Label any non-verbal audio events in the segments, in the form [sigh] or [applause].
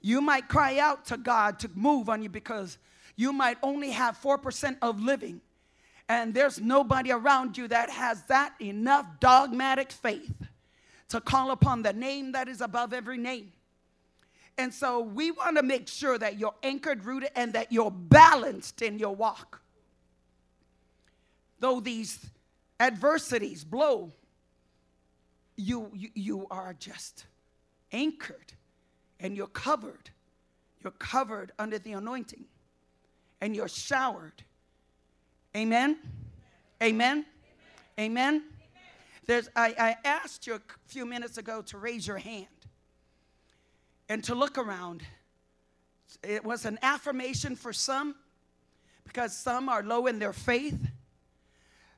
You might cry out to God to move on you because you might only have 4% of living. And there's nobody around you that has that enough dogmatic faith to call upon the name that is above every name. And so we want to make sure that you're anchored, rooted, and that you're balanced in your walk. Though these adversities blow, you, you, you are just anchored and you're covered. You're covered under the anointing and you're showered. Amen? Amen? Amen? There's, I, I asked you a few minutes ago to raise your hand and to look around. It was an affirmation for some because some are low in their faith.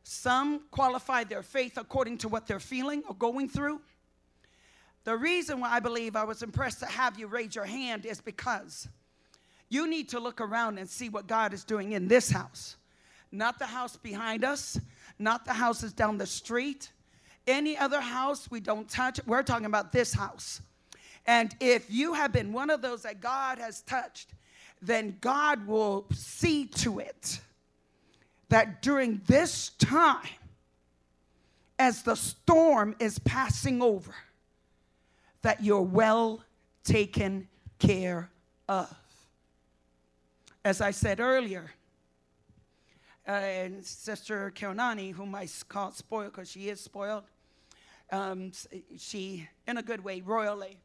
Some qualify their faith according to what they're feeling or going through. The reason why I believe I was impressed to have you raise your hand is because you need to look around and see what God is doing in this house. Not the house behind us, not the houses down the street. Any other house we don't touch. We're talking about this house. And if you have been one of those that God has touched, then God will see to it that during this time, as the storm is passing over, that you're well taken care of. As I said earlier, uh, and Sister Kionani, whom I call spoiled because she is spoiled, um, she, in a good way, royally.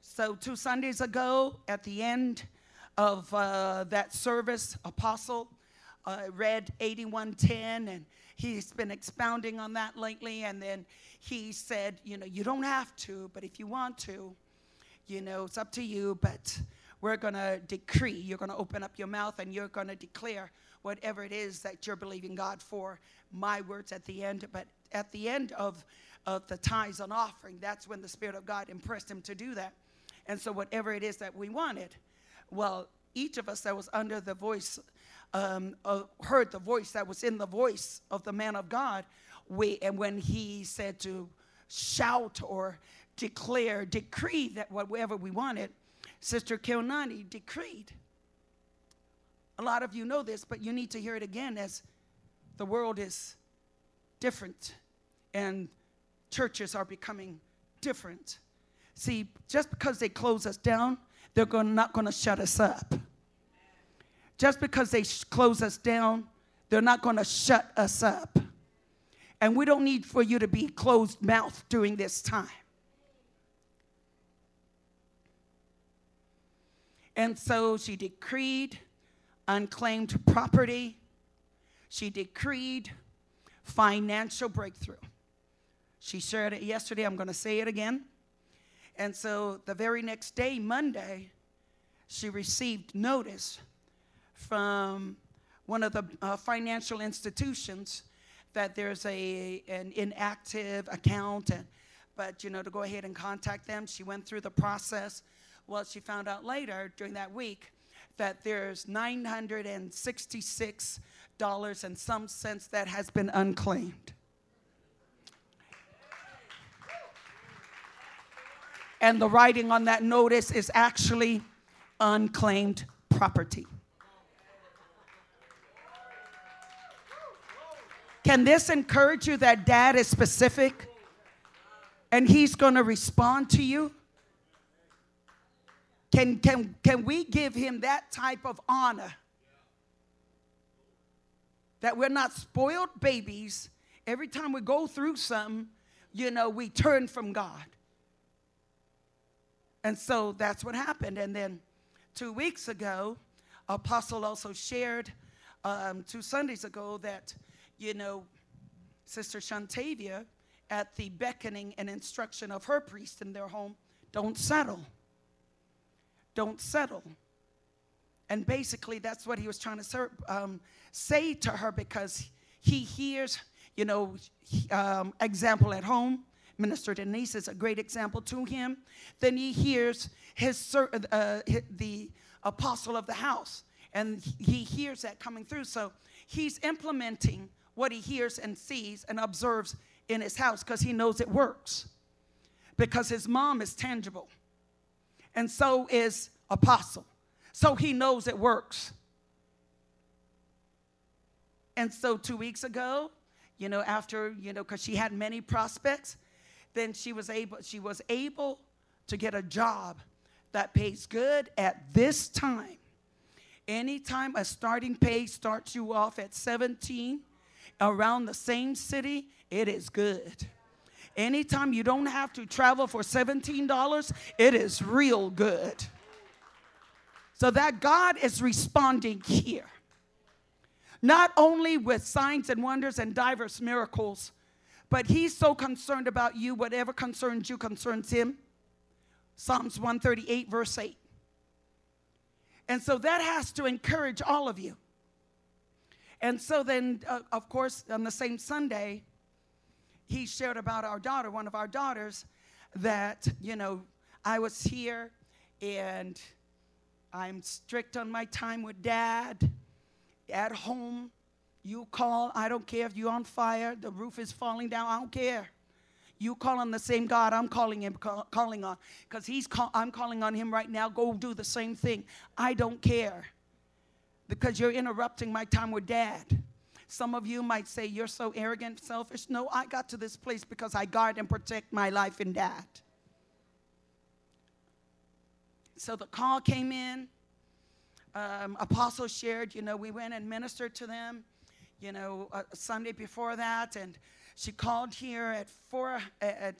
So, two Sundays ago, at the end of uh, that service, Apostle uh, read 8110, and he's been expounding on that lately. And then he said, You know, you don't have to, but if you want to, you know, it's up to you, but we're going to decree. You're going to open up your mouth and you're going to declare whatever it is that you're believing God for. My words at the end, but at the end of, of the tithes and offering, that's when the Spirit of God impressed him to do that. And so, whatever it is that we wanted, well, each of us that was under the voice, um, uh, heard the voice that was in the voice of the man of God, we, and when he said to shout or declare, decree that whatever we wanted, Sister Kilnani decreed. A lot of you know this, but you need to hear it again as the world is different and churches are becoming different. See, just because they close us down, they're not going to shut us up. Just because they sh- close us down, they're not going to shut us up. And we don't need for you to be closed mouth during this time. And so she decreed unclaimed property. She decreed financial breakthrough. She shared it yesterday. I'm going to say it again. And so the very next day, Monday, she received notice from one of the uh, financial institutions that there's a an inactive account and but you know to go ahead and contact them she went through the process. Well she found out later during that week that there's 966 dollars and some cents that has been unclaimed. And the writing on that notice is actually unclaimed property. Can this encourage you that dad is specific and he's going to respond to you? Can, can, can we give him that type of honor? That we're not spoiled babies. Every time we go through something, you know, we turn from God. And so that's what happened. And then two weeks ago, Apostle also shared um, two Sundays ago that, you know, Sister Shantavia, at the beckoning and instruction of her priest in their home, don't settle. Don't settle. And basically, that's what he was trying to um, say to her because he hears, you know, um, example at home, Minister Denise is a great example to him. Then he hears his, uh, the apostle of the house, and he hears that coming through. So he's implementing what he hears and sees and observes in his house because he knows it works. Because his mom is tangible. and so is Apostle. So he knows it works. And so two weeks ago, you know, after, you know, because she had many prospects, then she was able, she was able to get a job that pays good at this time. Anytime a starting pay starts you off at 17 around the same city, it is good. Anytime you don't have to travel for $17, it is real good. So that God is responding here. Not only with signs and wonders and diverse miracles, but He's so concerned about you, whatever concerns you concerns Him. Psalms 138, verse 8. And so that has to encourage all of you. And so then, uh, of course, on the same Sunday, he shared about our daughter, one of our daughters, that, you know, I was here and I'm strict on my time with dad. At home, you call, I don't care if you're on fire, the roof is falling down, I don't care. You call on the same God I'm calling him call, calling on because he's call, I'm calling on him right now. Go do the same thing. I don't care because you're interrupting my time with dad. Some of you might say you're so arrogant, selfish. No, I got to this place because I guard and protect my life in dad. So the call came in. Um, Apostle shared, you know, we went and ministered to them, you know, a Sunday before that, and she called here at four at,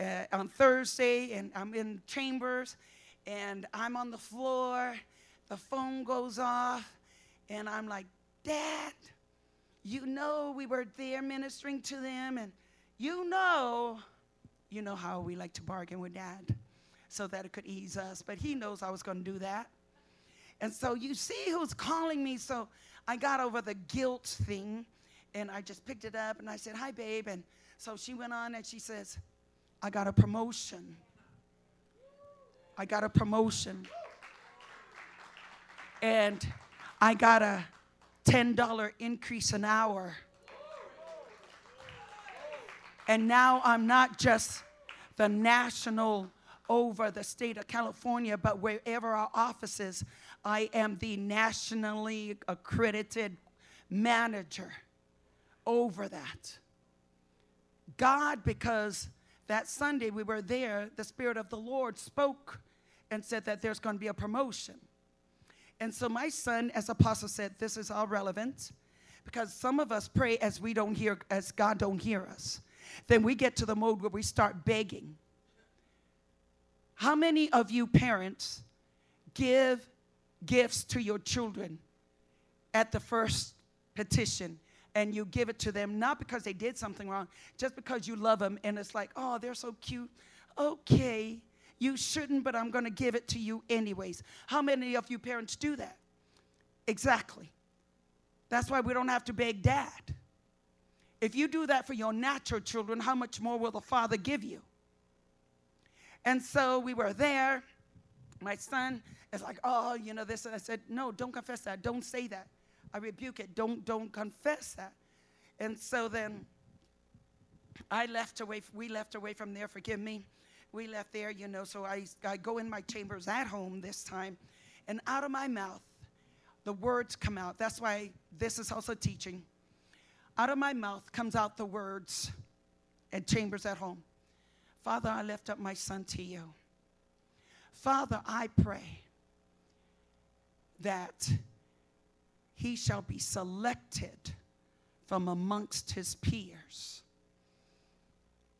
uh, on Thursday, and I'm in chambers, and I'm on the floor. The phone goes off, and I'm like, Dad, you know we were there ministering to them, and you know, you know how we like to bargain with Dad, so that it could ease us. But he knows I was going to do that. And so you see who's calling me. So I got over the guilt thing and I just picked it up and I said, Hi, babe. And so she went on and she says, I got a promotion. I got a promotion. And I got a $10 increase an hour. And now I'm not just the national over the state of California, but wherever our office is, I am the nationally accredited manager over that. God, because that Sunday we were there, the Spirit of the Lord spoke and said that there's going to be a promotion. And so my son, as Apostle said, this is all relevant because some of us pray as we don't hear, as God don't hear us. Then we get to the mode where we start begging. How many of you parents give gifts to your children at the first petition and you give it to them not because they did something wrong, just because you love them and it's like, oh, they're so cute. Okay, you shouldn't, but I'm going to give it to you anyways. How many of you parents do that? Exactly. That's why we don't have to beg dad. If you do that for your natural children, how much more will the Father give you? And so we were there. My son is like, oh, you know this. And I said, no, don't confess that. Don't say that. I rebuke it. Don't don't confess that. And so then I left away. We left away from there. Forgive me. We left there, you know. So I I go in my chambers at home this time, and out of my mouth, the words come out. That's why this is also teaching. Out of my mouth comes out the words, at chambers at home. Father, I lift up my son to you. Father, I pray that he shall be selected from amongst his peers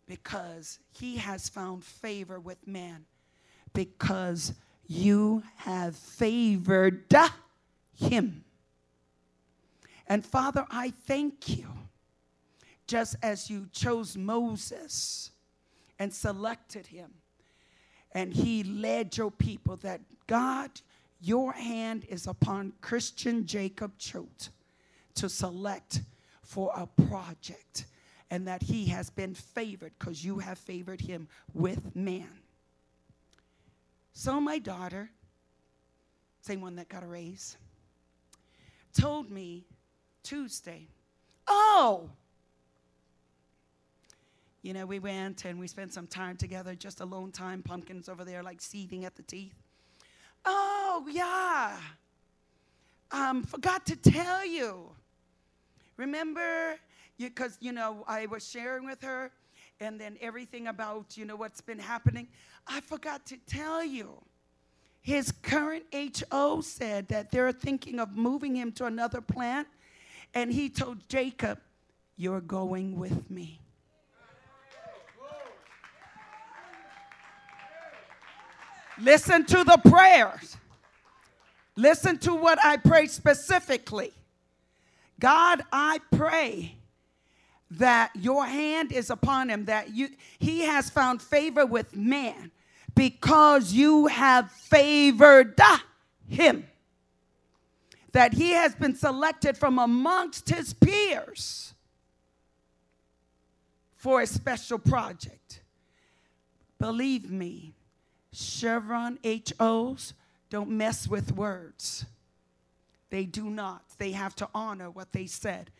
because he has found favor with man. Because you have favored him. And Father, I thank you. Just as you chose Moses and selected him and he led your people that God your hand is upon Christian Jacob Choate to select for a project and that he has been favored because you have favored him with man. So, my daughter, same one that got a raise, told me Tuesday, Oh, you know, we went and we spent some time together, just alone time, pumpkins over there like seething at the teeth. Oh, yeah. Um, forgot to tell you. Remember, because, you, know, I was sharing with her and then everything about, you know, what's been happening. I forgot to tell you. His current HO said that they're thinking of moving him to another plant. And he told Jacob, You're going with me. Listen to the prayers. Listen to what I pray specifically. God, I pray that your hand is upon him, that you he has found favor with man because you have favored him. That he has been selected from amongst his peers for a special project. Believe me, Chevron HOs don't mess with words. They do not. They have to honor what they said.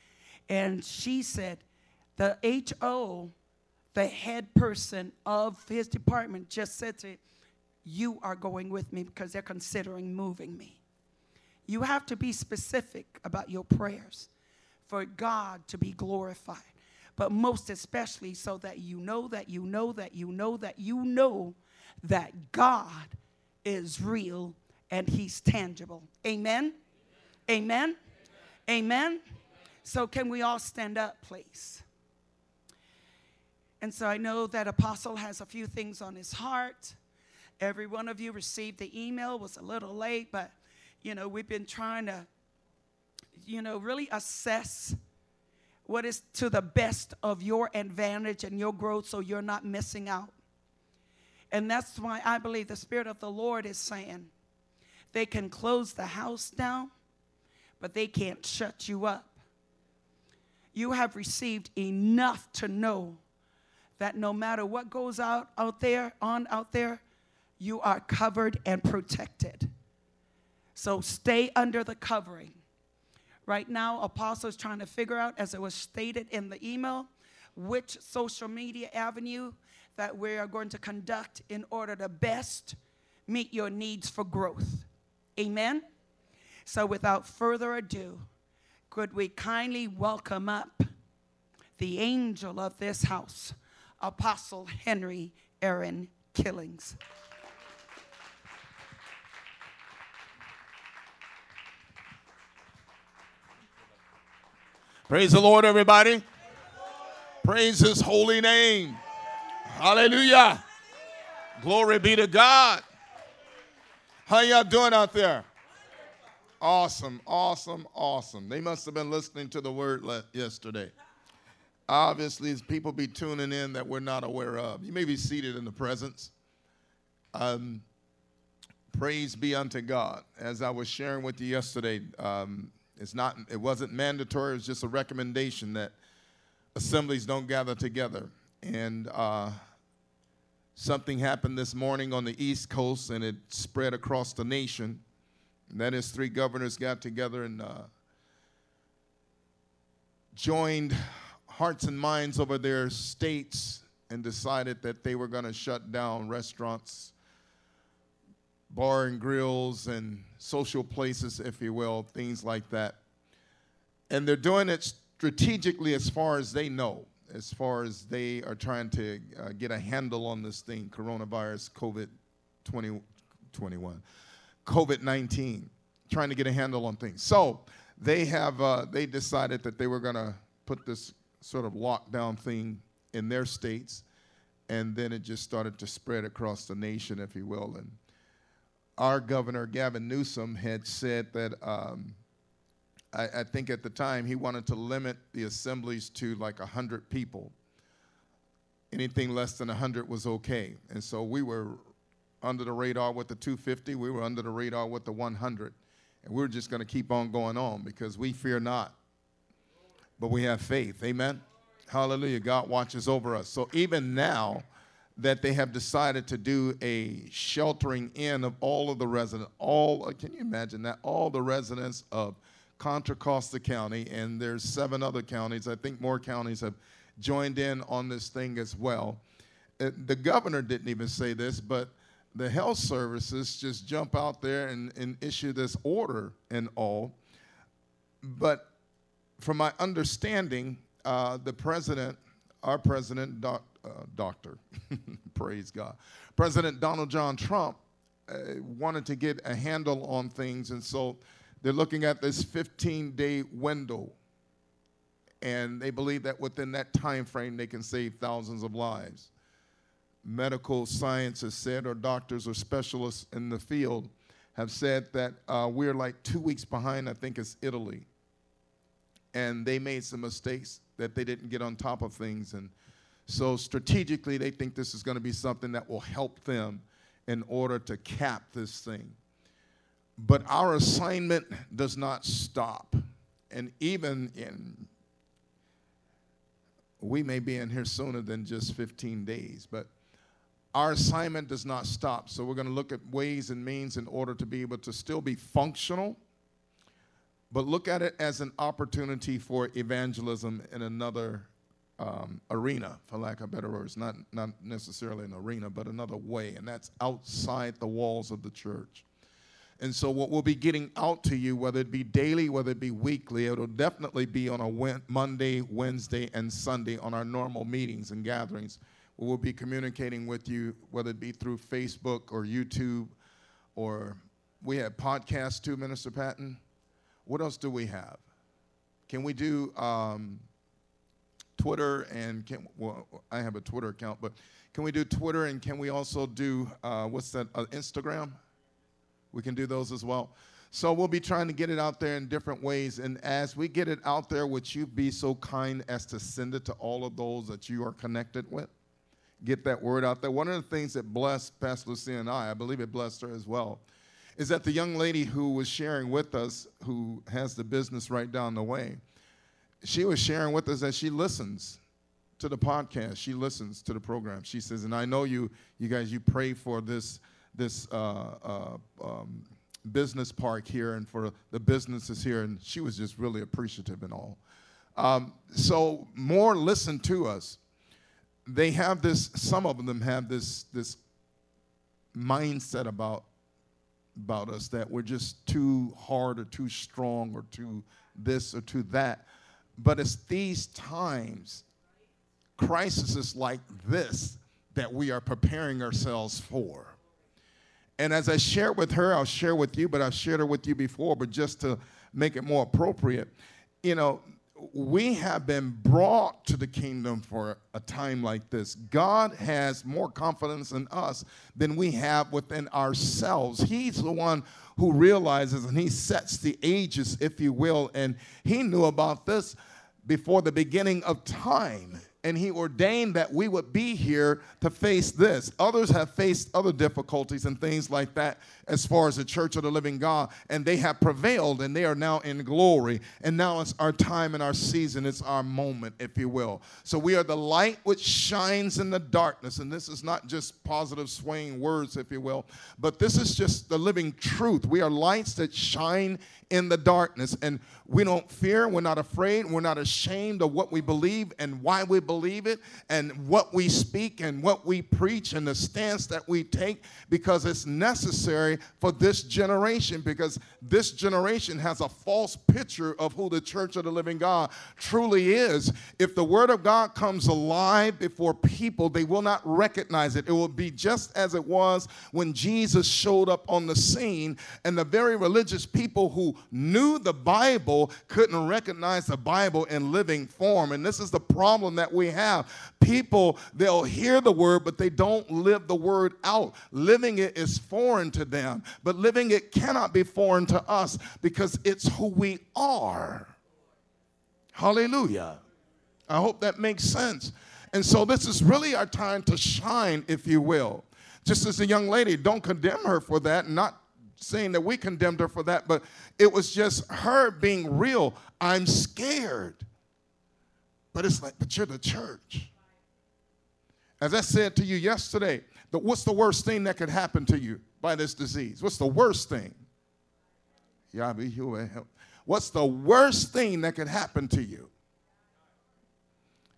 And she said, the HO, the head person of his department, just said to You are going with me because they're considering moving me. You have to be specific about your prayers for God to be glorified, but most especially so that you know that you know that you know that you know that God is real and He's tangible. Amen? Amen? Amen? So, can we all stand up, please? And so I know that Apostle has a few things on his heart. Every one of you received the email, was a little late, but you know, we've been trying to, you know, really assess what is to the best of your advantage and your growth so you're not missing out. And that's why I believe the Spirit of the Lord is saying they can close the house down, but they can't shut you up. You have received enough to know that no matter what goes out out there on out there you are covered and protected. So stay under the covering. Right now apostle is trying to figure out as it was stated in the email which social media avenue that we are going to conduct in order to best meet your needs for growth. Amen? So without further ado could we kindly welcome up the angel of this house Apostle Henry Aaron Killings. Praise the Lord, everybody. Praise his holy name. Hallelujah. Glory be to God. How y'all doing out there? Awesome, awesome, awesome. They must have been listening to the word yesterday obviously people be tuning in that we're not aware of. You may be seated in the presence. Um, praise be unto God. As I was sharing with you yesterday, um, it's not, it wasn't mandatory. It was just a recommendation that assemblies don't gather together. And uh, something happened this morning on the East Coast, and it spread across the nation. And that is, three governors got together and uh, joined hearts and minds over their states and decided that they were going to shut down restaurants, bar and grills, and social places, if you will, things like that. And they're doing it strategically as far as they know, as far as they are trying to uh, get a handle on this thing, coronavirus, COVID 2021, COVID 19, trying to get a handle on things. So they have, uh, they decided that they were going to put this sort of lockdown thing in their states, and then it just started to spread across the nation, if you will. And our governor, Gavin Newsom, had said that um, I, I, think at the time he wanted to limit the assemblies to like 100 people. Anything less than 100 was okay. And so we were under the radar with the 250, we were under the radar with the 100. And we we're just going to keep on going on because we fear not but we have faith. Amen. Hallelujah. God watches over us. So even now that they have decided to do a sheltering in of all of the residents, all can you imagine that? All the residents of Contra Costa County, and there's seven other counties. I think more counties have joined in on this thing as well. Uh, the governor didn't even say this, but the health services just jump out there and, and issue this order and all. But from my understanding, uh, the president, our president, doc, uh, doctor, [laughs] praise God, President Donald John Trump uh, wanted to get a handle on things, and so they're looking at this 15-day window, and they believe that within that time frame they can save thousands of lives. Medical science has said, or doctors or specialists in the field have said that uh, we're like two weeks behind. I think it's Italy and they made some mistakes that they didn't get on top of things. And so strategically, they think this is going to be something that will help them in order to cap this thing. But our assignment does not stop. And even in, we may be in here sooner than just 15 days, but our assignment does not stop. So we're going to look at ways and means in order to be able to still be functional but look at it as an opportunity for evangelism in another um, arena, for lack of better words, not, not necessarily an arena, but another way, and that's outside the walls of the church. And so, what we'll be getting out to you, whether it be daily, whether it be weekly, it'll definitely be on a Monday, Wednesday, and Sunday on our normal meetings and gatherings. We'll be communicating with you, whether it be through Facebook or YouTube, or we have podcasts too, Minister Patton. What else do we have? Can we do um, Twitter and can, well, I have a Twitter account, but can we do Twitter and can we also do, uh, what's that, uh, Instagram? We can do those as well. So we'll be trying to get it out there in different ways. And as we get it out there, would you be so kind as to send it to all of those that you are connected with? Get that word out there. One of the things that blessed Pastor Lucia and I, I believe it blessed her as well, is that the young lady who was sharing with us, who has the business right down the way, she was sharing with us that she listens to the podcast. She listens to the program. She says, and I know you, you guys, you pray for this, this uh, uh, um, business park here and for the businesses here, and she was just really appreciative and all. Um, so more listen to us. They have this. Some of them have this this mindset about about us that we're just too hard or too strong or too this or too that. But it's these times, crises like this, that we are preparing ourselves for. And as I share with her, I'll share with you, but I've shared it with you before, but just to make it more appropriate, you know, we have been brought to the kingdom for a time like this. God has more confidence in us than we have within ourselves. He's the one who realizes and he sets the ages, if you will, and he knew about this before the beginning of time and he ordained that we would be here to face this. Others have faced other difficulties and things like that as far as the church of the living God, and they have prevailed and they are now in glory. And now it's our time and our season, it's our moment, if you will. So we are the light which shines in the darkness. And this is not just positive swaying words, if you will, but this is just the living truth. We are lights that shine in the darkness. And we don't fear, we're not afraid, we're not ashamed of what we believe and why we believe it and what we speak and what we preach and the stance that we take because it's necessary for this generation because this generation has a false picture of who the church of the living God truly is. If the word of God comes alive before people, they will not recognize it. It will be just as it was when Jesus showed up on the scene and the very religious people who knew the Bible couldn't recognize the Bible in living form. And this is the problem that we have. People, they'll hear the word, but they don't live the word out. Living it is foreign to them, but living it cannot be foreign to us because it's who we are. Hallelujah. I hope that makes sense. And so this is really our time to shine, if you will. Just as a young lady, don't condemn her for that, not saying that we condemned her for that, but it was just her being real. I'm scared. But it's like, but you're the church. As I said to you yesterday, the, what's the worst thing that could happen to you by this disease? What's the worst thing? What's the worst thing that could happen to you?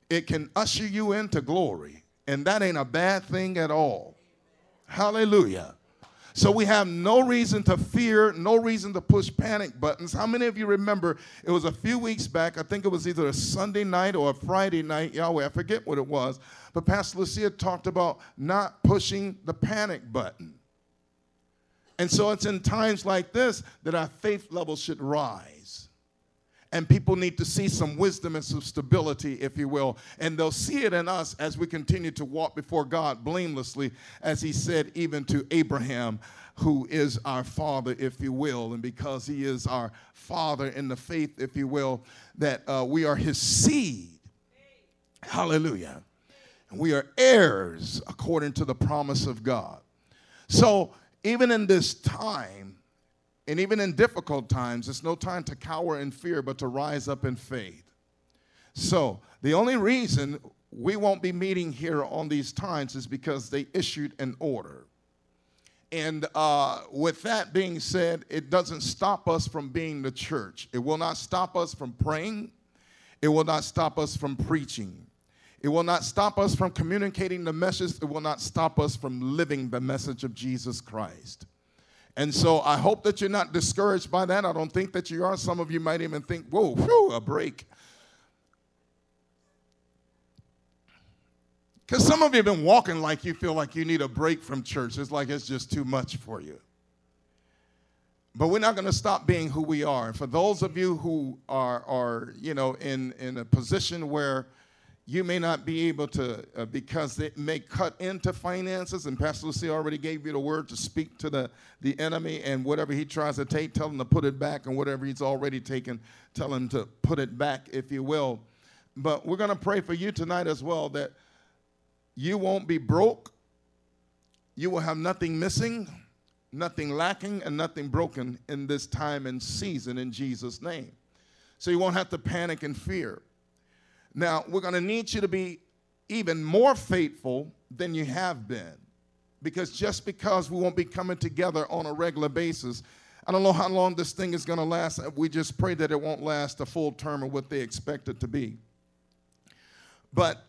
it can usher you into glory. And that ain't a bad thing at all. Hallelujah. So we have no reason to fear, no reason to push panic buttons. How many of you remember it was a few weeks back? I think it was either a Sunday night or a Friday night, Yahweh, I forget what it was. But Pastor Lucia talked about not pushing the panic button. And so it's in times like this that our faith level should rise. And people need to see some wisdom and some stability, if you will. And they'll see it in us as we continue to walk before God blamelessly, as He said, even to Abraham, who is our father, if you will. And because He is our father in the faith, if you will, that uh, we are His seed. Hallelujah. We are heirs according to the promise of God. So, even in this time, and even in difficult times, it's no time to cower in fear, but to rise up in faith. So, the only reason we won't be meeting here on these times is because they issued an order. And uh, with that being said, it doesn't stop us from being the church. It will not stop us from praying. It will not stop us from preaching. It will not stop us from communicating the message. It will not stop us from living the message of Jesus Christ. And so I hope that you're not discouraged by that. I don't think that you are. Some of you might even think, whoa, whew, a break. Because some of you have been walking like you feel like you need a break from church. It's like it's just too much for you. But we're not going to stop being who we are. And For those of you who are, are you know, in, in a position where you may not be able to, uh, because it may cut into finances, and Pastor Lucy already gave you the word to speak to the, the enemy, and whatever he tries to take, tell him to put it back, and whatever he's already taken, tell him to put it back, if you will. But we're going to pray for you tonight as well that you won't be broke, you will have nothing missing, nothing lacking, and nothing broken in this time and season in Jesus' name. So you won't have to panic and fear. Now, we're going to need you to be even more faithful than you have been. Because just because we won't be coming together on a regular basis, I don't know how long this thing is going to last. We just pray that it won't last a full term of what they expect it to be. But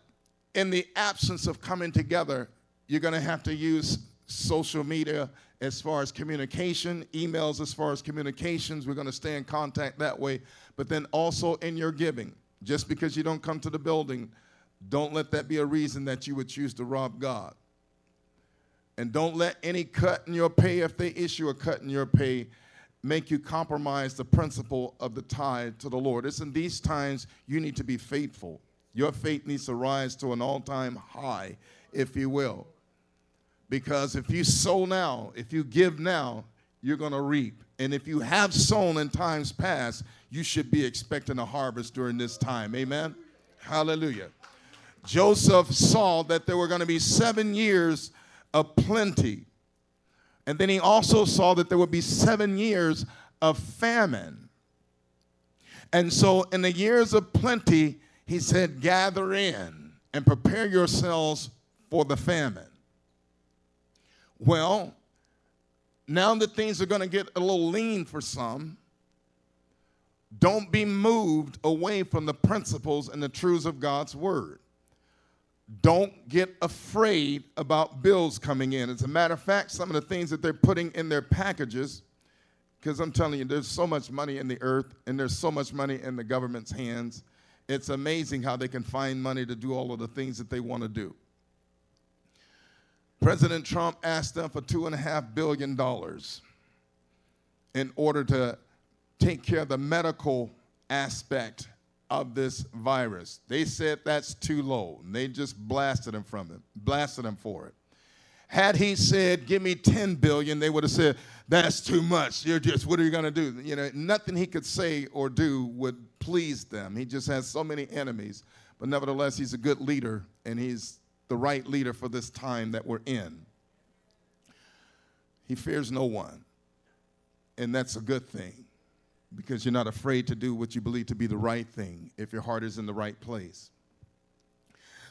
in the absence of coming together, you're going to have to use social media as far as communication, emails as far as communications. We're going to stay in contact that way, but then also in your giving. Just because you don't come to the building, don't let that be a reason that you would choose to rob God. And don't let any cut in your pay, if they issue a cut in your pay, make you compromise the principle of the tithe to the Lord. It's in these times you need to be faithful. Your faith needs to rise to an all time high, if you will. Because if you sow now, if you give now, you're going to reap. And if you have sown in times past, you should be expecting a harvest during this time. Amen? Hallelujah. Joseph saw that there were going to be seven years of plenty. And then he also saw that there would be seven years of famine. And so, in the years of plenty, he said, Gather in and prepare yourselves for the famine. Well, now that things are going to get a little lean for some, don't be moved away from the principles and the truths of God's word. Don't get afraid about bills coming in. As a matter of fact, some of the things that they're putting in their packages, because I'm telling you, there's so much money in the earth and there's so much money in the government's hands. It's amazing how they can find money to do all of the things that they want to do. President Trump asked them for $2.5 billion in order to take care of the medical aspect of this virus. They said that's too low, and they just blasted him from it, blasted him for it. Had he said, "Give me 10 billion," they would have said, "That's too much. You're just what are you going to do?" You know, nothing he could say or do would please them. He just has so many enemies, but nevertheless, he's a good leader, and he's the right leader for this time that we're in. He fears no one, and that's a good thing because you're not afraid to do what you believe to be the right thing if your heart is in the right place.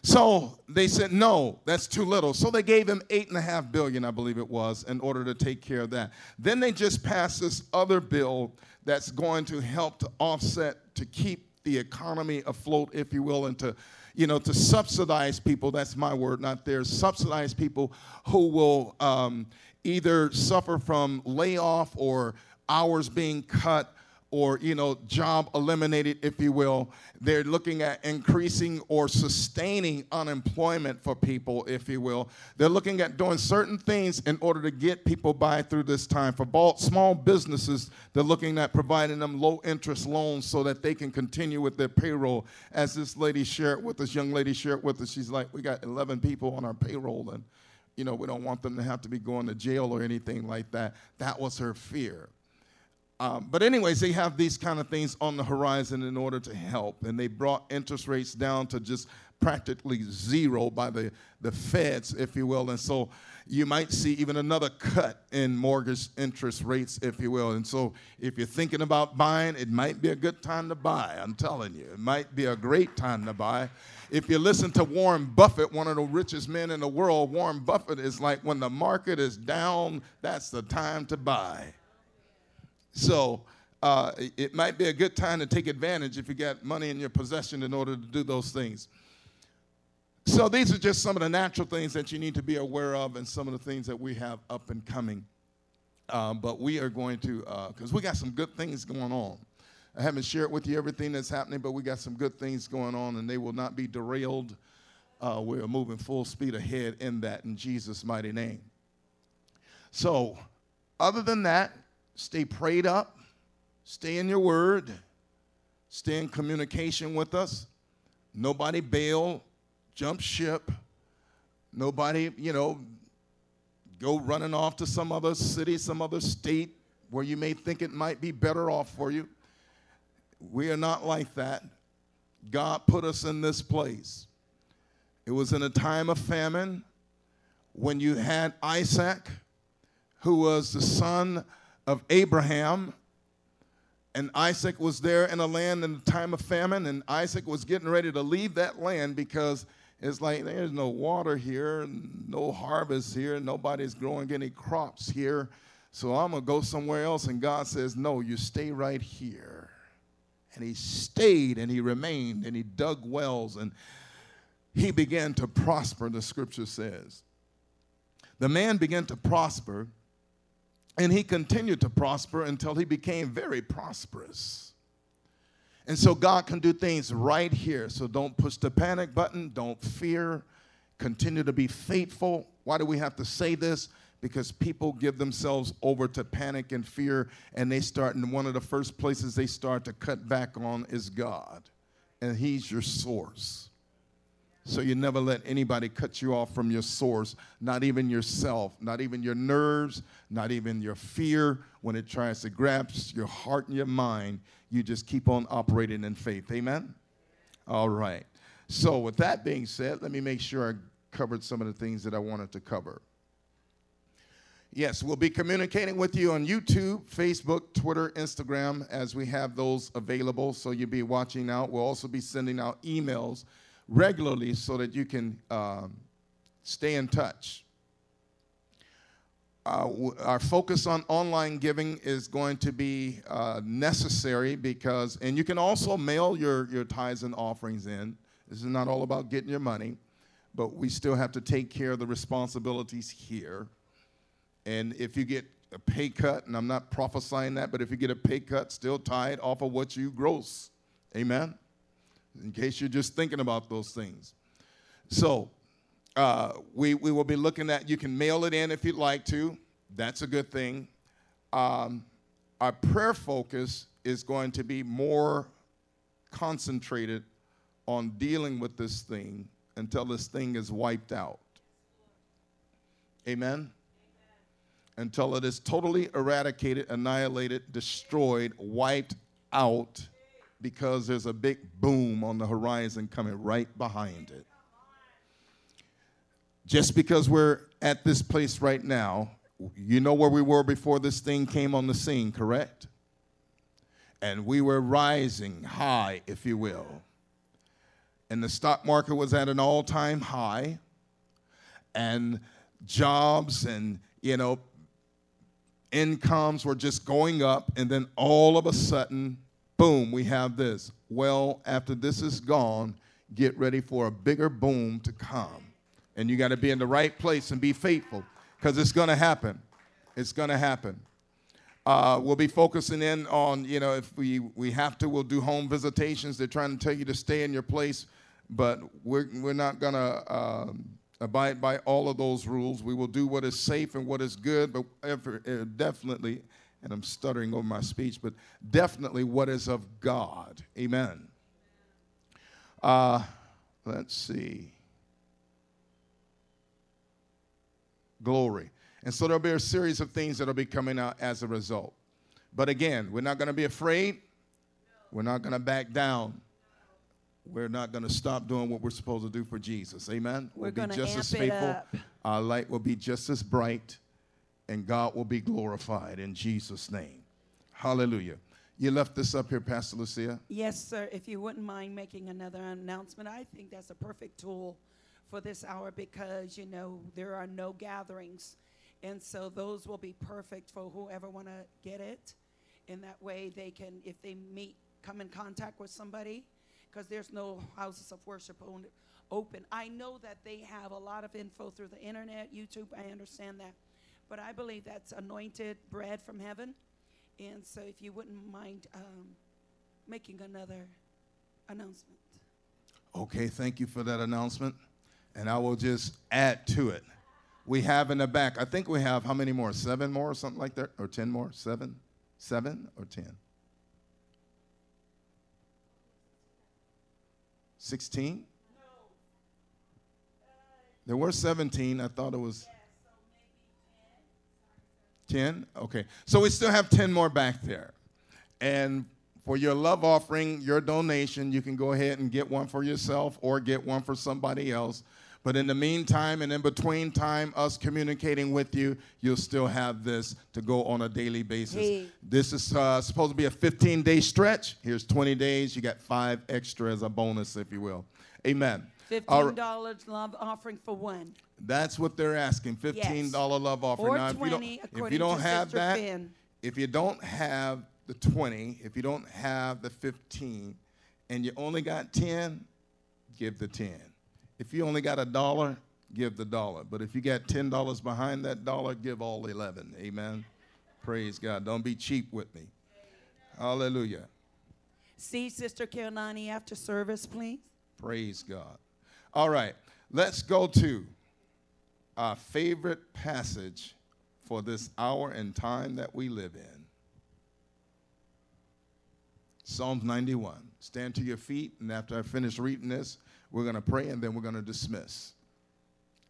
So they said, no, that's too little. So they gave him eight and a half billion, I believe it was, in order to take care of that. Then they just passed this other bill that's going to help to offset, to keep the economy afloat, if you will, and to you know, to subsidize people, that's my word, not theirs, subsidize people who will um, either suffer from layoff or hours being cut or you know job eliminated if you will they're looking at increasing or sustaining unemployment for people if you will. They're looking at doing certain things in order to get people by through this time. For small businesses they're looking at providing them low interest loans so that they can continue with their payroll. As this lady shared with us young lady shared with us she's like we got 11 people on our payroll and you know we don't want them to have to be going to jail or anything like that. That was her fear um, but anyways, they have these kind of things on the horizon in order to help, and they brought interest rates down to just practically zero by the, the feds, if you will. And so you might see even another cut in mortgage interest rates, if you will. And so if you're thinking about buying, it might be a good time to buy. I'm telling you, it might be a great time to buy. If you listen to Warren Buffett, one of the richest men in the world, Warren Buffett is like, when the market is down, that's the time to buy. So uh, it might be a good time to take advantage if you got money in your possession in order to do those things. So these are just some of the natural things that you need to be aware of and some of the things that we have up and coming. Uh, but we are going to, because uh, we got some good things going on. I haven't shared with you everything that's happening, but we got some good things going on, and they will not be derailed. Uh, we're moving full speed ahead in that in Jesus' mighty name. So, other than that, Stay prayed up, stay in your word, stay in communication with us. Nobody bail, jump ship. Nobody, you know, go running off to some other city, some other state where you may think it might be better off for you. We are not like that. God put us in this place. It was in a time of famine when you had Isaac, who was the son of Abraham. And Isaac was there in a land in the time of famine, and Isaac was getting ready to leave that land because it's like there's no water here, no harvest here, nobody's growing any crops here. So I'm going to go somewhere else. And God says, No, you stay right here. And he stayed and he remained and he dug wells and he began to prosper, the scripture says. The man began to prosper and he continued to prosper until he became very prosperous. And so God can do things right here. So don't push the panic button, don't fear, continue to be faithful. Why do we have to say this? Because people give themselves over to panic and fear, and they start, and one of the first places they start to cut back on is God, and He's your source. So you never let anybody cut you off from your source, not even yourself, not even your nerves, not even your fear. When it tries to grasp your heart and your mind, you just keep on operating in faith. Amen? All right. So, with that being said, let me make sure I covered some of the things that I wanted to cover. Yes, we'll be communicating with you on YouTube, Facebook, Twitter, Instagram as we have those available. So you'll be watching out. We'll also be sending out emails regularly so that you can um, stay in touch. Uh, our focus on online giving is going to be uh, necessary because, and you can also mail your, your tithes and offerings in. This is not all about getting your money, but we still have to take care of the responsibilities here. And if you get a pay cut, and I'm not prophesying that, but if you get a pay cut, still tithe off of what you gross. Amen? In case you're just thinking about those things. So, uh, we, we will be looking at, you can mail it in if you'd like to. That's a good thing. Um, our prayer focus is going to be more concentrated on dealing with this thing until this thing is wiped out. Amen? Amen? Until it is totally eradicated, annihilated, destroyed, wiped out because there's a big boom on the horizon coming right behind it. Just because we're at this place right now, you know where we were before this thing came on the scene, correct? And we were rising high, if you will. And the stock market was at an all time high. And jobs and, you know, incomes were just going up. And then all of a sudden, boom, we have this. Well, after this is gone, get ready for a bigger boom to come. And you got to be in the right place and be faithful because it's going to happen. It's going to happen. Uh, we'll be focusing in on, you know, if we, we have to, we'll do home visitations. They're trying to tell you to stay in your place, but we're, we're not going to um, abide by all of those rules. We will do what is safe and what is good, but ever, uh, definitely, and I'm stuttering over my speech, but definitely what is of God. Amen. Uh, let's see. Glory. And so there'll be a series of things that'll be coming out as a result. But again, we're not going to be afraid. We're not going to back down. We're not going to stop doing what we're supposed to do for Jesus. Amen. We're we'll going be just as faithful. Our light will be just as bright, and God will be glorified in Jesus' name. Hallelujah. You left this up here, Pastor Lucia. Yes, sir. If you wouldn't mind making another announcement, I think that's a perfect tool for this hour because you know there are no gatherings, and so those will be perfect for whoever want to get it. In that way, they can, if they meet, come in contact with somebody, because there's no houses of worship open. I know that they have a lot of info through the internet, YouTube. I understand that, but I believe that's anointed bread from heaven. And so, if you wouldn't mind um, making another announcement. Okay, thank you for that announcement. And I will just add to it. We have in the back, I think we have how many more? Seven more or something like that? Or 10 more? Seven? Seven or 10? 16? There were 17. I thought it was 10? Okay. So we still have 10 more back there. And for your love offering, your donation, you can go ahead and get one for yourself or get one for somebody else. But in the meantime and in between time, us communicating with you, you'll still have this to go on a daily basis. Hey. This is uh, supposed to be a 15 day stretch. Here's 20 days. You got five extra as a bonus, if you will. Amen. All Fifteen right. dollars love offering for one. That's what they're asking. Fifteen dollar love offering. Or Now, if you don't, if you don't have Sister that, Finn. if you don't have the twenty, if you don't have the fifteen, and you only got ten, give the ten. If you only got a dollar, give the dollar. But if you got ten dollars behind that dollar, give all eleven. Amen. Praise God. Don't be cheap with me. Hallelujah. See Sister Keonani after service, please. Praise God. All right, let's go to our favorite passage for this hour and time that we live in. Psalms 91. Stand to your feet, and after I finish reading this, we're going to pray and then we're going to dismiss.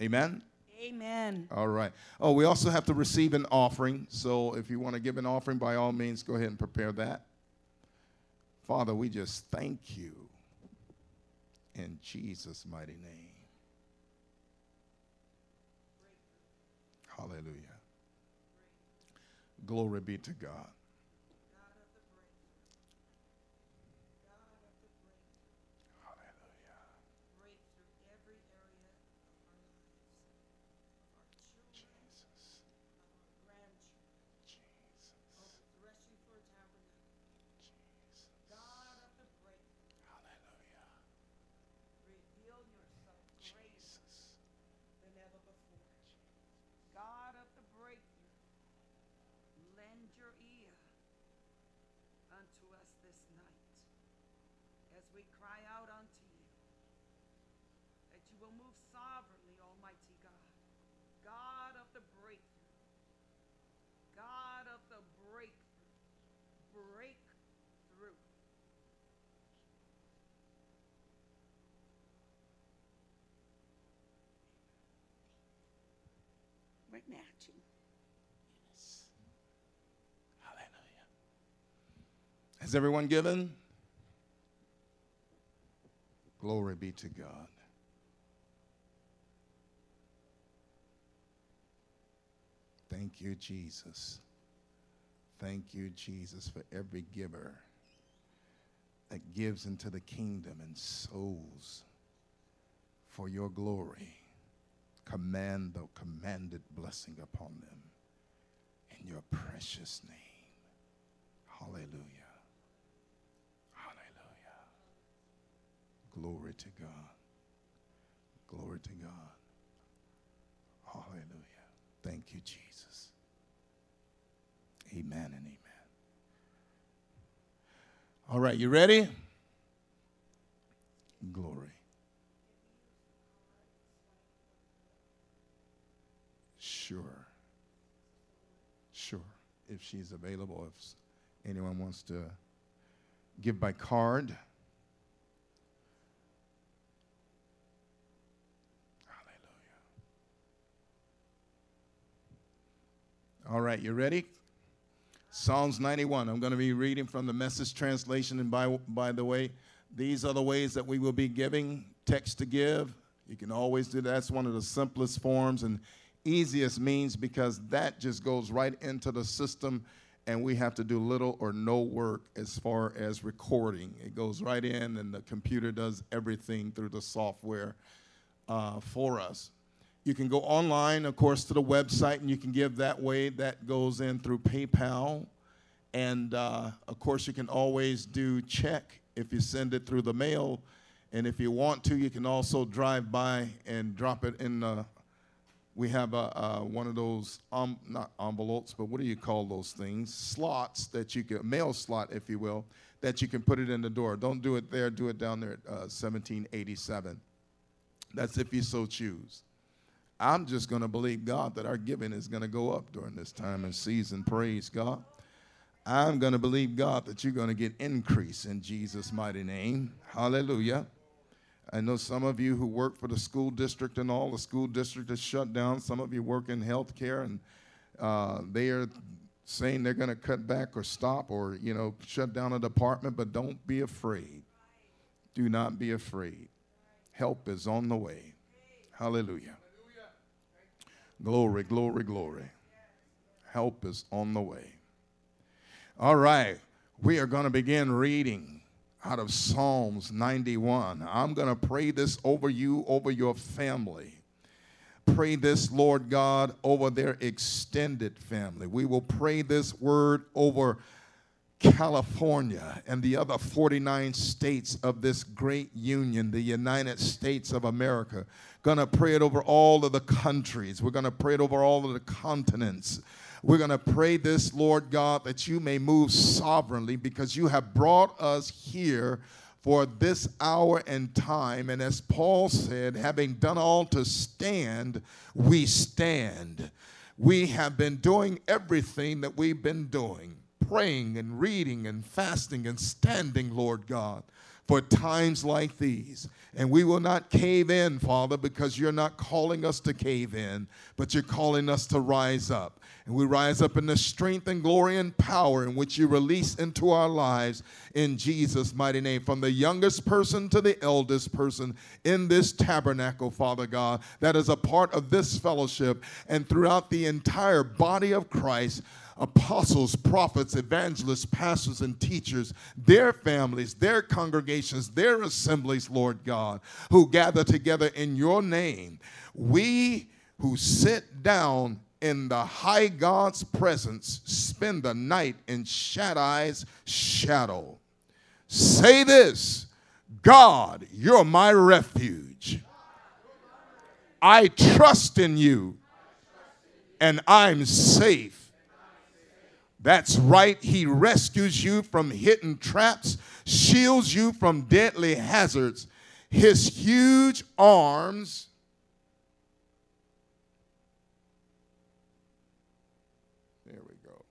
Amen? Amen. All right. Oh, we also have to receive an offering. So if you want to give an offering, by all means, go ahead and prepare that. Father, we just thank you in Jesus' mighty name. Hallelujah. Glory be to God. Hallelujah. Jesus. Jesus. Hallelujah. Reveal yourself greater Jesus. than ever before. God of the breakthrough, lend your ear unto us this night as we cry out unto you that you will move sovereignly, Almighty God. God of the breakthrough, God of the breakthrough, breakthrough. Right now, Gene. Hallelujah. Has everyone given? Glory be to God. Thank you, Jesus. Thank you, Jesus, for every giver that gives into the kingdom and sows for your glory. Command the commanded blessing upon them in your precious name. Hallelujah. Glory to God. Glory to God. Hallelujah. Thank you, Jesus. Amen and amen. All right, you ready? Glory. Sure. Sure. If she's available, if anyone wants to give by card. All right, you ready? Psalms 91. I'm going to be reading from the message translation. And by, by the way, these are the ways that we will be giving text to give. You can always do that. That's one of the simplest forms and easiest means because that just goes right into the system and we have to do little or no work as far as recording. It goes right in and the computer does everything through the software uh, for us. You can go online, of course, to the website, and you can give that way. That goes in through PayPal. And uh, of course, you can always do check if you send it through the mail. And if you want to, you can also drive by and drop it in. Uh, we have a, uh, one of those, um, not envelopes, but what do you call those things? Slots that you can, mail slot, if you will, that you can put it in the door. Don't do it there, do it down there at uh, 1787. That's if you so choose. I'm just going to believe God that our giving is going to go up during this time and season. Praise God. I'm going to believe God that you're going to get increase in Jesus' mighty name. Hallelujah. I know some of you who work for the school district and all, the school district is shut down. Some of you work in healthcare and uh, they are saying they're going to cut back or stop or, you know, shut down a department, but don't be afraid. Do not be afraid. Help is on the way. Hallelujah. Glory, glory, glory. Help is on the way. All right, we are going to begin reading out of Psalms 91. I'm going to pray this over you, over your family. Pray this, Lord God, over their extended family. We will pray this word over California and the other 49 states of this great union, the United States of America. Going to pray it over all of the countries. We're going to pray it over all of the continents. We're going to pray this, Lord God, that you may move sovereignly because you have brought us here for this hour and time. And as Paul said, having done all to stand, we stand. We have been doing everything that we've been doing praying and reading and fasting and standing, Lord God, for times like these. And we will not cave in, Father, because you're not calling us to cave in, but you're calling us to rise up. And we rise up in the strength and glory and power in which you release into our lives in Jesus' mighty name. From the youngest person to the eldest person in this tabernacle, Father God, that is a part of this fellowship and throughout the entire body of Christ apostles, prophets, evangelists, pastors, and teachers, their families, their congregations, their assemblies, Lord God, who gather together in your name. We who sit down in the high God's presence spend the night in Shaddai's shadow. Say this God, you're my refuge. I trust in you and I'm safe that's right. He rescues you from hidden traps, shields you from deadly hazards. His huge arms There we go.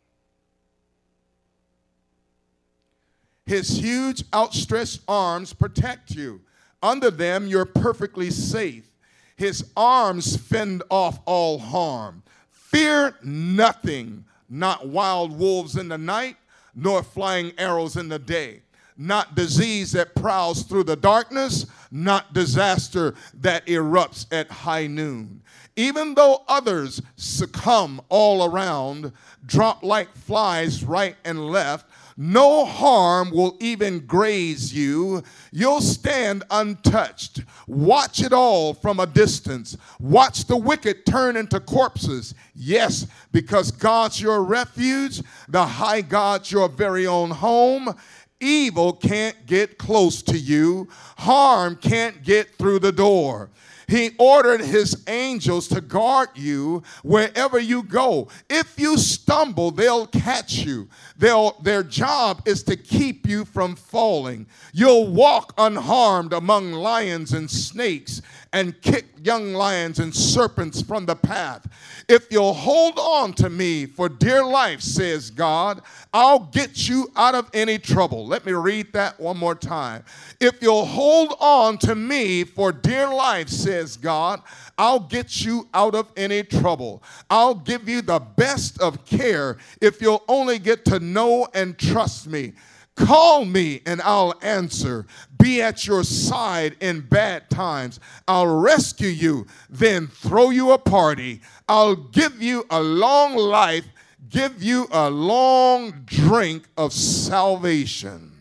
His huge outstretched arms protect you. Under them, you're perfectly safe. His arms fend off all harm. Fear nothing not wild wolves in the night, nor flying arrows in the day, not disease that prowls through the darkness, not disaster that erupts at high noon. Even though others succumb all around, drop like flies right and left, no harm will even graze you. You'll stand untouched. Watch it all from a distance. Watch the wicked turn into corpses. Yes, because God's your refuge, the high God's your very own home. Evil can't get close to you, harm can't get through the door. He ordered his angels to guard you wherever you go. If you stumble, they'll catch you. They'll, their job is to keep you from falling. You'll walk unharmed among lions and snakes and kick young lions and serpents from the path. If you'll hold on to me for dear life, says God, I'll get you out of any trouble. Let me read that one more time. If you'll hold on to me for dear life, says God, I'll get you out of any trouble. I'll give you the best of care if you'll only get to know and trust me. Call me and I'll answer. Be at your side in bad times. I'll rescue you, then throw you a party. I'll give you a long life, give you a long drink of salvation.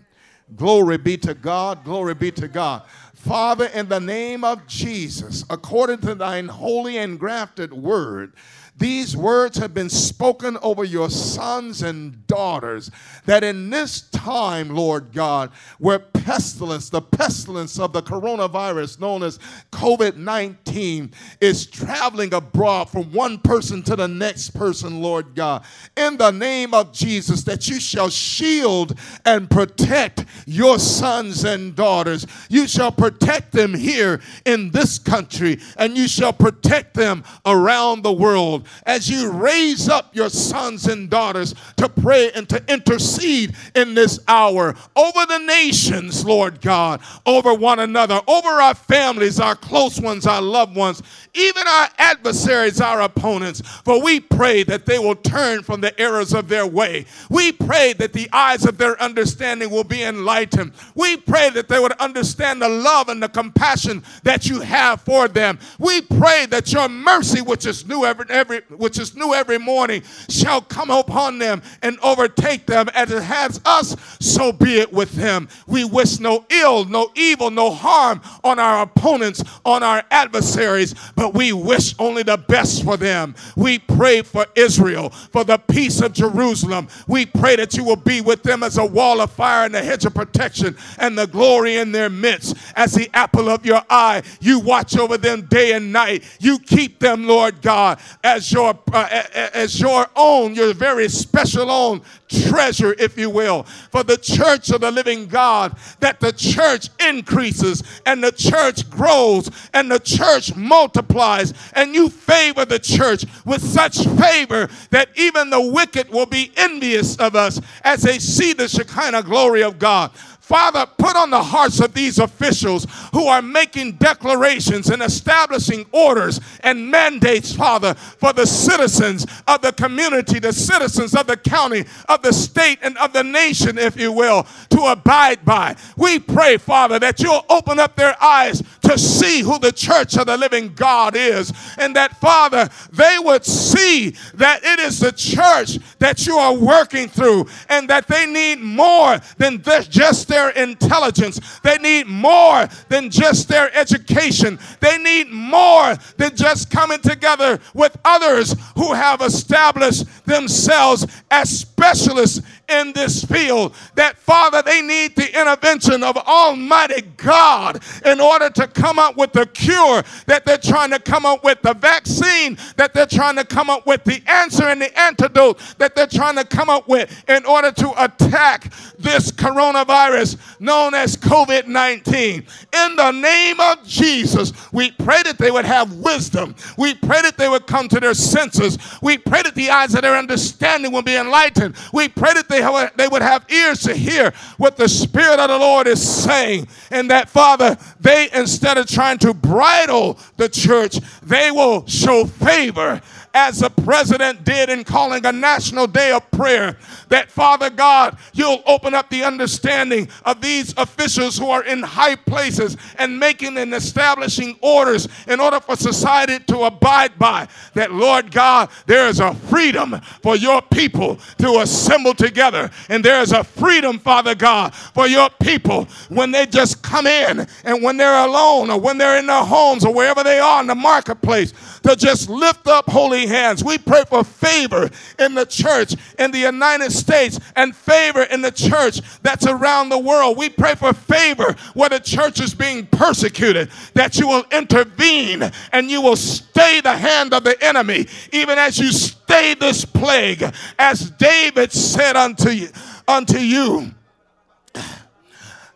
Glory be to God. Glory be to God. Father, in the name of Jesus, according to thine holy and grafted word, these words have been spoken over your sons and daughters that in this time, Lord God, where pestilence, the pestilence of the coronavirus known as COVID 19, is traveling abroad from one person to the next person, Lord God, in the name of Jesus, that you shall shield and protect your sons and daughters. You shall protect them here in this country, and you shall protect them around the world as you raise up your sons and daughters to pray and to intercede in this hour over the nations, Lord God, over one another, over our families, our close ones, our loved ones, even our adversaries, our opponents. For we pray that they will turn from the errors of their way. We pray that the eyes of their understanding will be enlightened. We pray that they would understand the love and the compassion that you have for them. We pray that your mercy, which is new every, every which is new every morning, shall come upon them and overtake them as it has us, so be it with them. We wish no ill, no evil, no harm on our opponents, on our adversaries, but we wish only the best for them. We pray for Israel, for the peace of Jerusalem. We pray that you will be with them as a wall of fire and a hedge of protection and the glory in their midst. As the apple of your eye, you watch over them day and night. You keep them, Lord God, as your your uh, as your own, your very special own treasure, if you will, for the church of the living God, that the church increases and the church grows and the church multiplies, and you favor the church with such favor that even the wicked will be envious of us as they see the Shekinah glory of God. Father, put on the hearts of these officials who are making declarations and establishing orders and mandates, Father, for the citizens of the community, the citizens of the county, of the state, and of the nation, if you will, to abide by. We pray, Father, that you'll open up their eyes to see who the church of the living God is, and that, Father, they would see that it is the church that you are working through, and that they need more than just their intelligence. They need more than just their education. They need more than just coming together with others who have established themselves as specialists in this field. That, Father, they need the intervention of Almighty God in order to come up with the cure that they're trying to come up with, the vaccine that they're trying to come up with, the answer and the antidote that they're trying to come up with in order to attack this coronavirus known as COVID 19. In the name of Jesus, we pray that they would have wisdom. We pray that they would come to their senses. We pray that the eyes of their understanding will be enlightened. We pray that they, have, they would have ears to hear what the Spirit of the Lord is saying. And that, Father, they, instead of trying to bridle the church, they will show favor as the president did in calling a national day of prayer. That, Father God, you'll open up the understanding of these officials who are in high places and making and establishing orders in order for society to abide by. That, Lord God, there is a freedom for your people to assemble together. And there is a freedom, Father God, for your people when they just come in and when they're alone or when they're in their homes or wherever they are in the marketplace to just lift up holy holy hands. We pray for favor in the church in the United States and favor in the church that's around the world. We pray for favor where the church is being persecuted, that you will intervene and you will stay the hand of the enemy, even as you stay this plague, as David said unto you. Unto you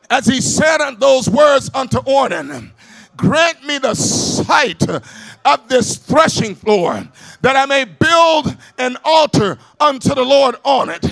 as he said those words unto Ornan, grant me the sight of this threshing floor that I may build an altar unto the Lord on it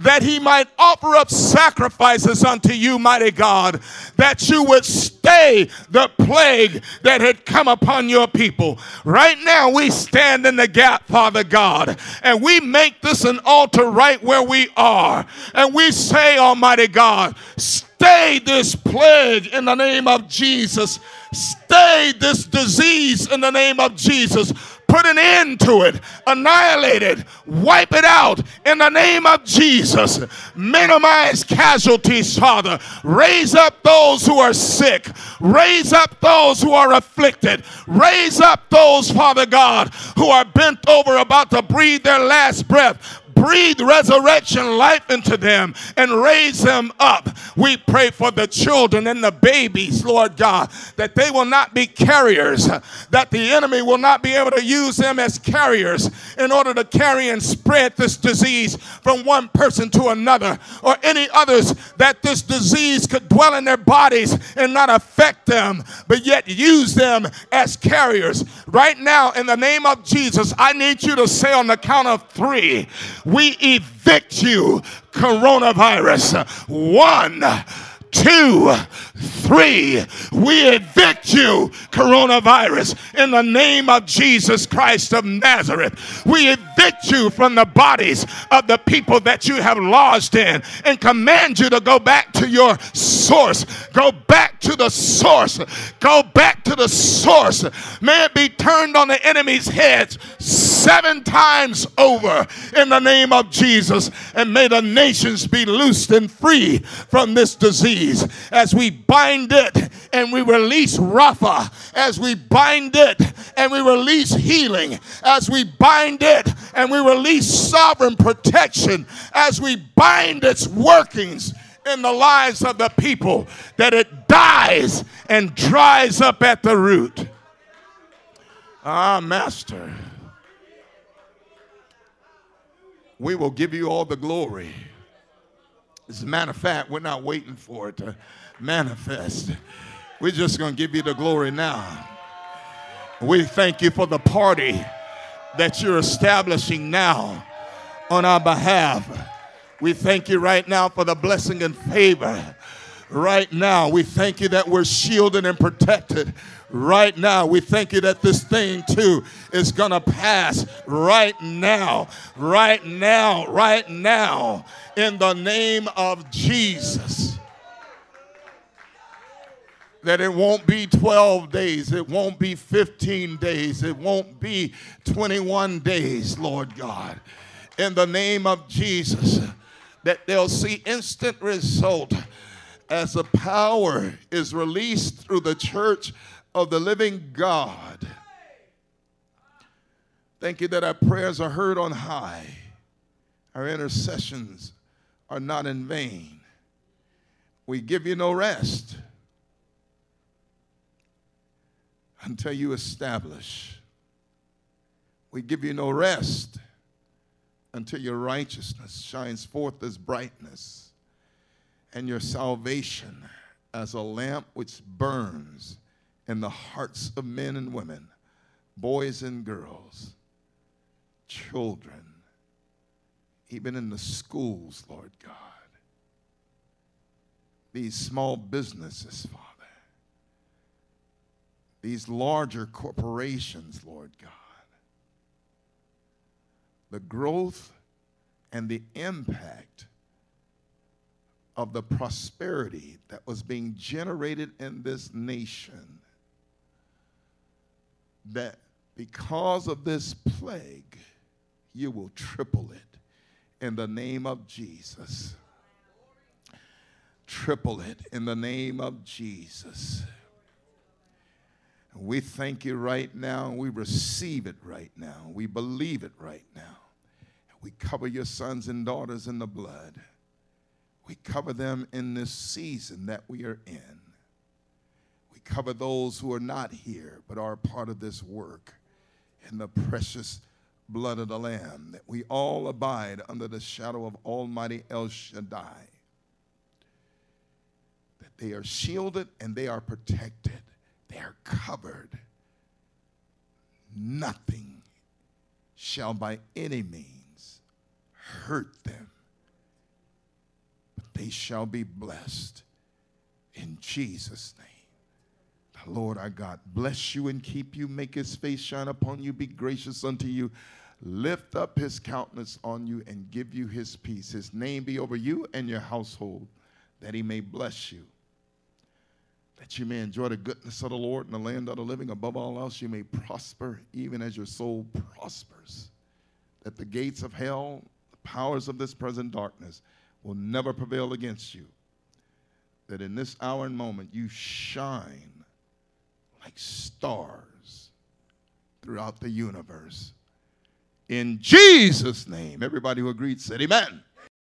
that he might offer up sacrifices unto you, mighty God, that you would stay the plague that had come upon your people. Right now, we stand in the gap, Father God, and we make this an altar right where we are. And we say, Almighty God, stay this plague in the name of Jesus. Stay this disease in the name of Jesus put an end to it, annihilate it, wipe it out in the name of Jesus. Minimize casualties, Father. Raise up those who are sick, raise up those who are afflicted, raise up those, Father God, who are bent over about to breathe their last breath breathe resurrection life into them and raise them up. We pray for the children and the babies, Lord God, that they will not be carriers, that the enemy will not be able to use them as carriers in order to carry and spread this disease from one person to another or any others, that this disease could dwell in their bodies and not affect them, but yet use them as carriers. Right now, in the name of Jesus, I need you to say on the count of three, we evict you, coronavirus. One, two, three. We evict you, coronavirus, in the name of Jesus Christ of Nazareth. We evict you from the bodies of the people that you have lodged in and command you to go back to your source. Go back to the source. Go back to the source. May it be turned on the enemy's heads seven times over in the name of Jesus. And may the nations be loosed and free from this disease as we bind it and we release Rapha, as we bind it and we release healing, as we bind it and we release sovereign protection, as we bind its workings in the lives of the people, that it dies and dries up at the root. Ah, Master we will give you all the glory. As a matter of fact, we're not waiting for it to manifest. We're just going to give you the glory now. We thank you for the party that you're establishing now on our behalf. We thank you right now for the blessing and favor. Right now, we thank you that we're shielded and protected right now. We thank you that this thing too is going to pass right now, right now, right now, in the name of Jesus. That it won't be 12 days, it won't be 15 days, it won't be 21 days, Lord God. In the name of Jesus, that they'll see instant result as the power is released through the church of the living God. Thank you that our prayers are heard on high. Our intercessions are not in vain. We give you no rest until you establish. We give you no rest until your righteousness shines forth as brightness and your salvation as a lamp which burns in the hearts of men and women, boys and girls, children, even in the schools, Lord God. These small businesses, Father. These larger corporations, Lord God. The growth and the impact of the prosperity that was being generated in this nation that because of this plague, you will triple it in the name of Jesus. Triple it in the name of Jesus. We thank you right now. We receive it right now. We believe it right now. We cover your sons and daughters in the blood. We cover them in this season that we are in. We cover those who are not here but are part of this work in the precious blood of the Lamb, that we all abide under the shadow of Almighty El Shaddai. That they are shielded and they are protected, they are covered. Nothing shall by any means hurt them, they shall be blessed in Jesus' name. The Lord our God bless you and keep you, make his face shine upon you, be gracious unto you lift up his countenance on you and give you his peace. His name be over you and your household, that he may bless you. That you may enjoy the goodness of the Lord in the land of the living. Above all else, you may prosper even as your soul prospers. That the gates of hell, the powers of this present darkness, will never prevail against you. That in this hour and moment, you shine like stars throughout the universe in Jesus' name. Everybody who agreed said, Amen.